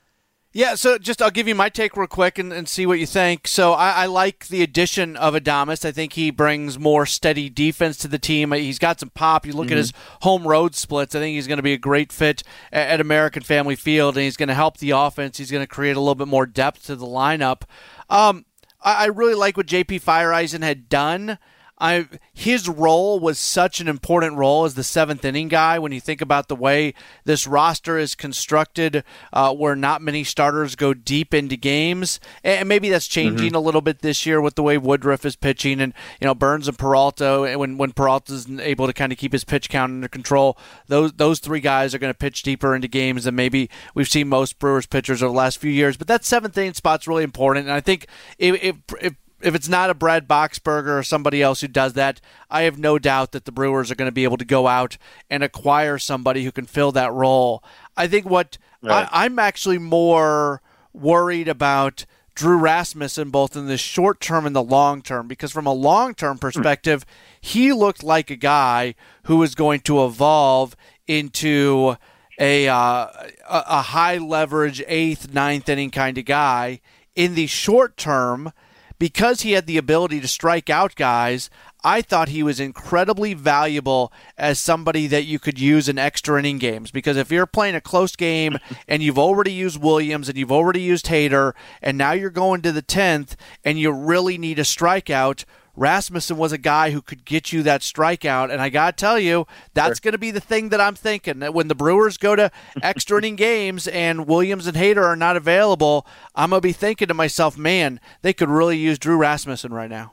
Speaker 2: Yeah, so just I'll give you my take real quick and, and see what you think. So I, I, like the addition of Adames. I think he brings more steady defense to the team. He's got some pop. You look mm-hmm. at his home road splits. I think he's going to be a great fit at, at American Family Field, and he's going to help the offense. He's going to create a little bit more depth to the lineup. Um, I, I really like what JP Feyereisen had done I his role was such an important role as the seventh inning guy. When you think about the way this roster is constructed, uh, where not many starters go deep into games, and maybe that's changing mm-hmm. a little bit this year with the way Woodruff is pitching, and you know Burnes and Peralta. And when when Peralta's able to kind of keep his pitch count under control, those those three guys are going to pitch deeper into games than maybe we've seen most Brewers pitchers over the last few years. But that seventh inning spot's really important, and I think if, if, if if it's not a Brad Boxberger or somebody else who does that, I have no doubt that the Brewers are going to be able to go out and acquire somebody who can fill that role. I think what right. I, I'm actually more worried about Drew Rasmussen both in the short term and the long term because from a long term perspective, he looked like a guy who was going to evolve into a uh, a high leverage eighth, ninth inning kind of guy. In the short term, because he had the ability to strike out guys, I thought he was incredibly valuable as somebody that you could use in extra inning games. Because if you're playing a close game and you've already used Williams and you've already used Hader, and now you're going to the 10th and you really need a strikeout, Rasmussen was a guy who could get you that strikeout. And I got to tell you, that's sure. going to be the thing that I'm thinking. That when the Brewers go to extra inning games and Williams and Hader are not available, I'm going to be thinking to myself, man, they could really use Drew Rasmussen right now.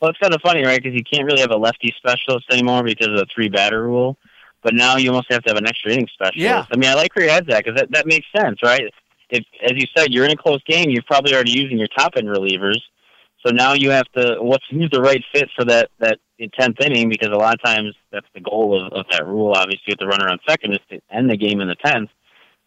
Speaker 3: Well, it's kind of funny, right? Because you can't really have a lefty specialist anymore because of the three batter rule. But now you almost have to have an extra inning specialist.
Speaker 2: Yeah.
Speaker 3: I mean, I like where your head's at because that, that makes sense, right? If, as you said, you're in a close game, you're probably already using your top end relievers so now you have to what's who's the right fit for that that tenth inning because a lot of times that's the goal of, of that rule. Obviously, with the runner on second is to end the game in the tenth.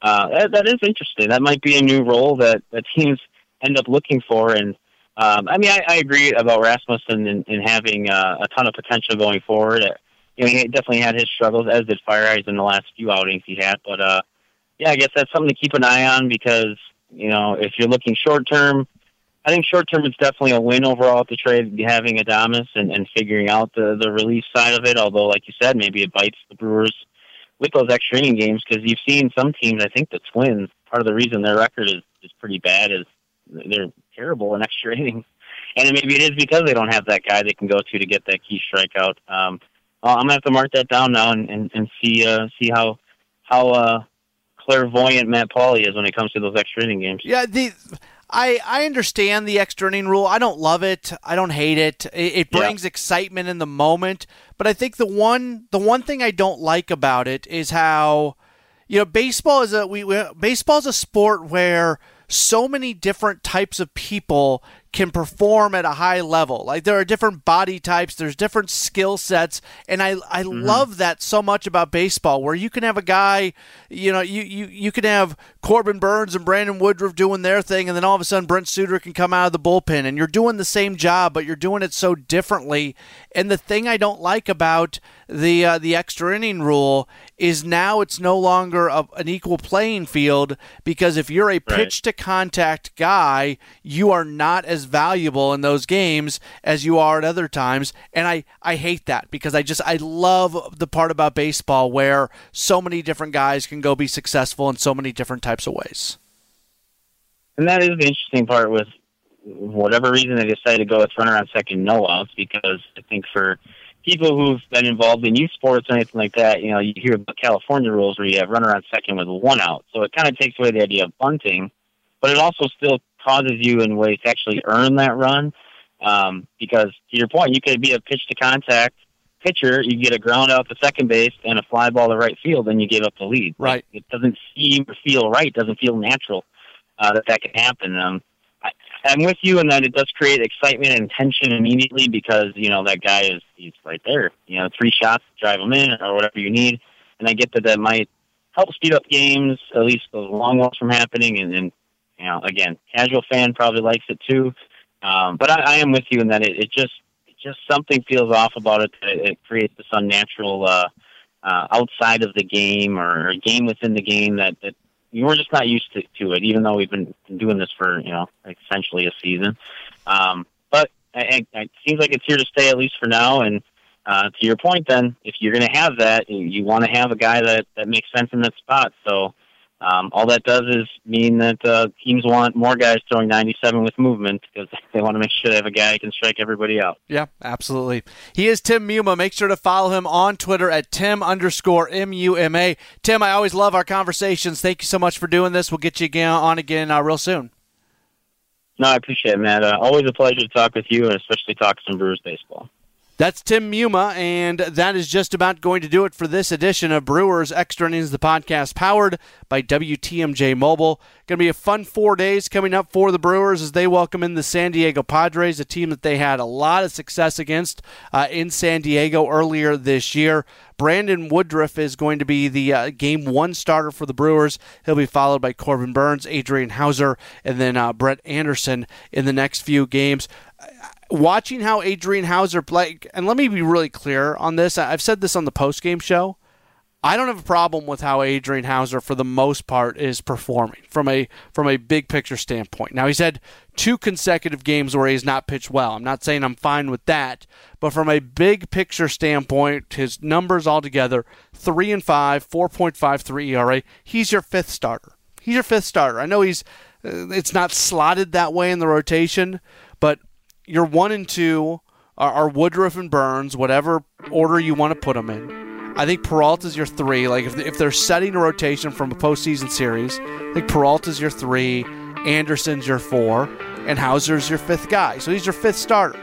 Speaker 3: Uh, that, that is interesting. That might be a new role that that teams end up looking for. And um, I mean, I, I agree about Rasmussen in, in having uh, a ton of potential going forward. Uh, you know, he definitely had his struggles, as did Feyereisen in the last few outings he had. But uh, yeah, I guess that's something to keep an eye on because you know if you're looking short term I think short term it's definitely a win overall at the trade having Adames and, and figuring out the the release side of it. Although, like you said, maybe it bites the Brewers with those extra inning games because you've seen some teams. I think the Twins. Part of the reason their record is is pretty bad is they're terrible in extra innings, and maybe it is because they don't have that guy they can go to to get that key strikeout. Um, I'm gonna have to mark that down now and and, and see uh, see how how uh, clairvoyant Matt Pauley is when it comes to those extra inning games.
Speaker 2: Yeah, the I, I understand the extra inning rule. I don't love it. I don't hate it. It, it brings yeah. excitement in the moment. But I think the one the one thing I don't like about it is how you know baseball is a we, we baseball is a sport where so many different types of people can perform at a high level. Like there are different body types, there's different skill sets, and I I mm-hmm. love that so much about baseball where you can have a guy, you know, you you you can have Corbin Burnes and Brandon Woodruff doing their thing and then all of a sudden Brent Suter can come out of the bullpen and you're doing the same job but you're doing it so differently. And the thing I don't like about the uh, the extra inning rule is now it's no longer a, an equal playing field because if you're a pitch to contact guy, you are not as valuable in those games as you are at other times. And I, I hate that because I just I love the part about baseball where so many different guys can go be successful in so many different types of ways.
Speaker 3: And that is the interesting part with whatever reason they decided to go with runner on second, no outs, because I think for people who've been involved in youth sports or anything like that, you know, you hear about California rules where you have runner on second with one out. So it kind of takes away the idea of bunting, but it also still causes you in ways to actually earn that run. Um, because to your point, you could be a pitch to contact pitcher, you get a ground out to second base and a fly ball to right field, and you give up the lead.
Speaker 2: Right.
Speaker 3: It doesn't seem or feel right. It doesn't feel natural uh, that that can happen. Um, I'm with you in that it does create excitement and tension immediately because you know that guy is he's right there. You know, three shots drive him in or whatever you need, and I get that that might help speed up games, at least those long ones from happening. And then, you know, again, casual fan probably likes it too. Um, but I, I am with you in that it, it just just something feels off about it. It, it creates this unnatural uh, uh, outside of the game or a game within the game that that we're just not used to, to it, even though we've been doing this for you know essentially a season. Um, but it, it seems like it's here to stay at least for now. And uh, to your point, then if you're going to have that, you, you want to have a guy that that makes sense in that spot. So um, all that does is mean that uh, teams want more guys throwing 97 with movement because they want to make sure they have a guy who can strike everybody out.
Speaker 2: Yeah, absolutely. He is Tim Muma. Make sure to follow him on Twitter at Tim underscore M-U-M-A. Tim, I always love our conversations. Thank you so much for doing this. We'll get you again on again uh, real soon.
Speaker 3: No, I appreciate it, Matt. Uh, always a pleasure to talk with you and especially talk some Brewers baseball.
Speaker 2: That's Tim Muma, and that is just about going to do it for this edition of Brewers Extra Innings, the podcast powered by WTMJ Mobile. Going to be a fun four days coming up for the Brewers as they welcome in the San Diego Padres, a team that they had a lot of success against uh, in San Diego earlier this year. Brandon Woodruff is going to be the uh, game one starter for the Brewers. He'll be followed by Corbin Burnes, Adrian Houser, and then uh, Brett Anderson in the next few games watching how Adrian Houser play, and let me be really clear on this. I've said this on the post game show. I don't have a problem with how Adrian Houser, for the most part, is performing from a from a big picture standpoint. Now he's had two consecutive games where he's not pitched well. I'm not saying I'm fine with that, but from a big picture standpoint, his numbers altogether three and five, four point five three ERA. He's your fifth starter. He's your fifth starter. I know he's uh, it's not slotted that way in the rotation, but your one and two are, are Woodruff and Burnes, whatever order you want to put them in. I think Peralta's your three. Like if, if they're setting a rotation from a postseason series, I think Peralta's your three, Anderson's your four, and Houser's your fifth guy. So he's your fifth starter.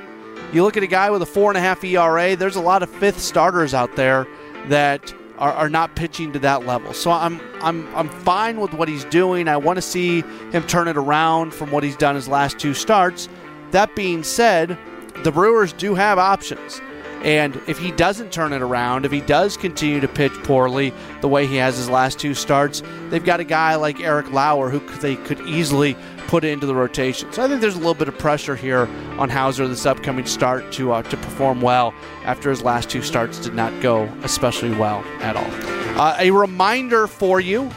Speaker 2: You look at a guy with a four and a half ERA. There's a lot of fifth starters out there that are, are not pitching to that level. So I'm I'm I'm fine with what he's doing. I want to see him turn it around from what he's done his last two starts. That being said, the Brewers do have options. And if he doesn't turn it around, if he does continue to pitch poorly the way he has his last two starts, they've got a guy like Eric Lauer who they could easily put into the rotation. So I think there's a little bit of pressure here on Houser this upcoming start to uh, to perform well after his last two starts did not go especially well at all. Uh, a reminder for you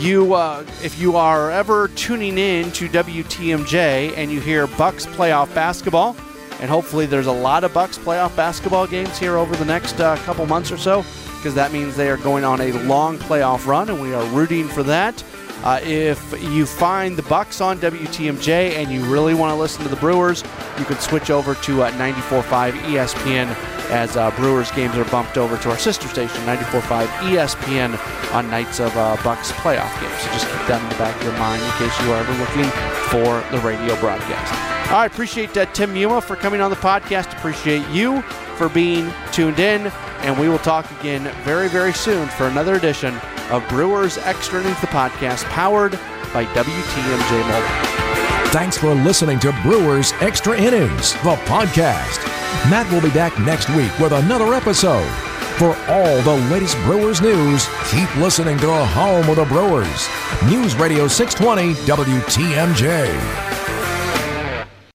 Speaker 2: you uh, if you are ever tuning in to WTMJ and you hear Bucks playoff basketball, and hopefully there's a lot of Bucks playoff basketball games here over the next uh, couple months or so, because that means they are going on a long playoff run, and we are rooting for that. Uh, if you find the Bucks on WTMJ and you really want to listen to the Brewers, you can switch over to uh, 94.5 ESPN as uh, Brewers games are bumped over to our sister station, 94.5 ESPN, on nights of uh, Bucks playoff games. So just keep that in the back of your mind in case you are ever looking for the radio broadcast. Right, appreciate uh, Tim Muma for coming on the podcast. Appreciate you for being tuned in, and we will talk again very, very soon for another edition of Brewers Extra Innings, the podcast powered by WTMJ Mobile.
Speaker 1: Thanks for listening to Brewers Extra Innings, the podcast. Matt will be back next week with another episode. For all the latest Brewers news, keep listening to The Home of the Brewers. News Radio 620 WTMJ.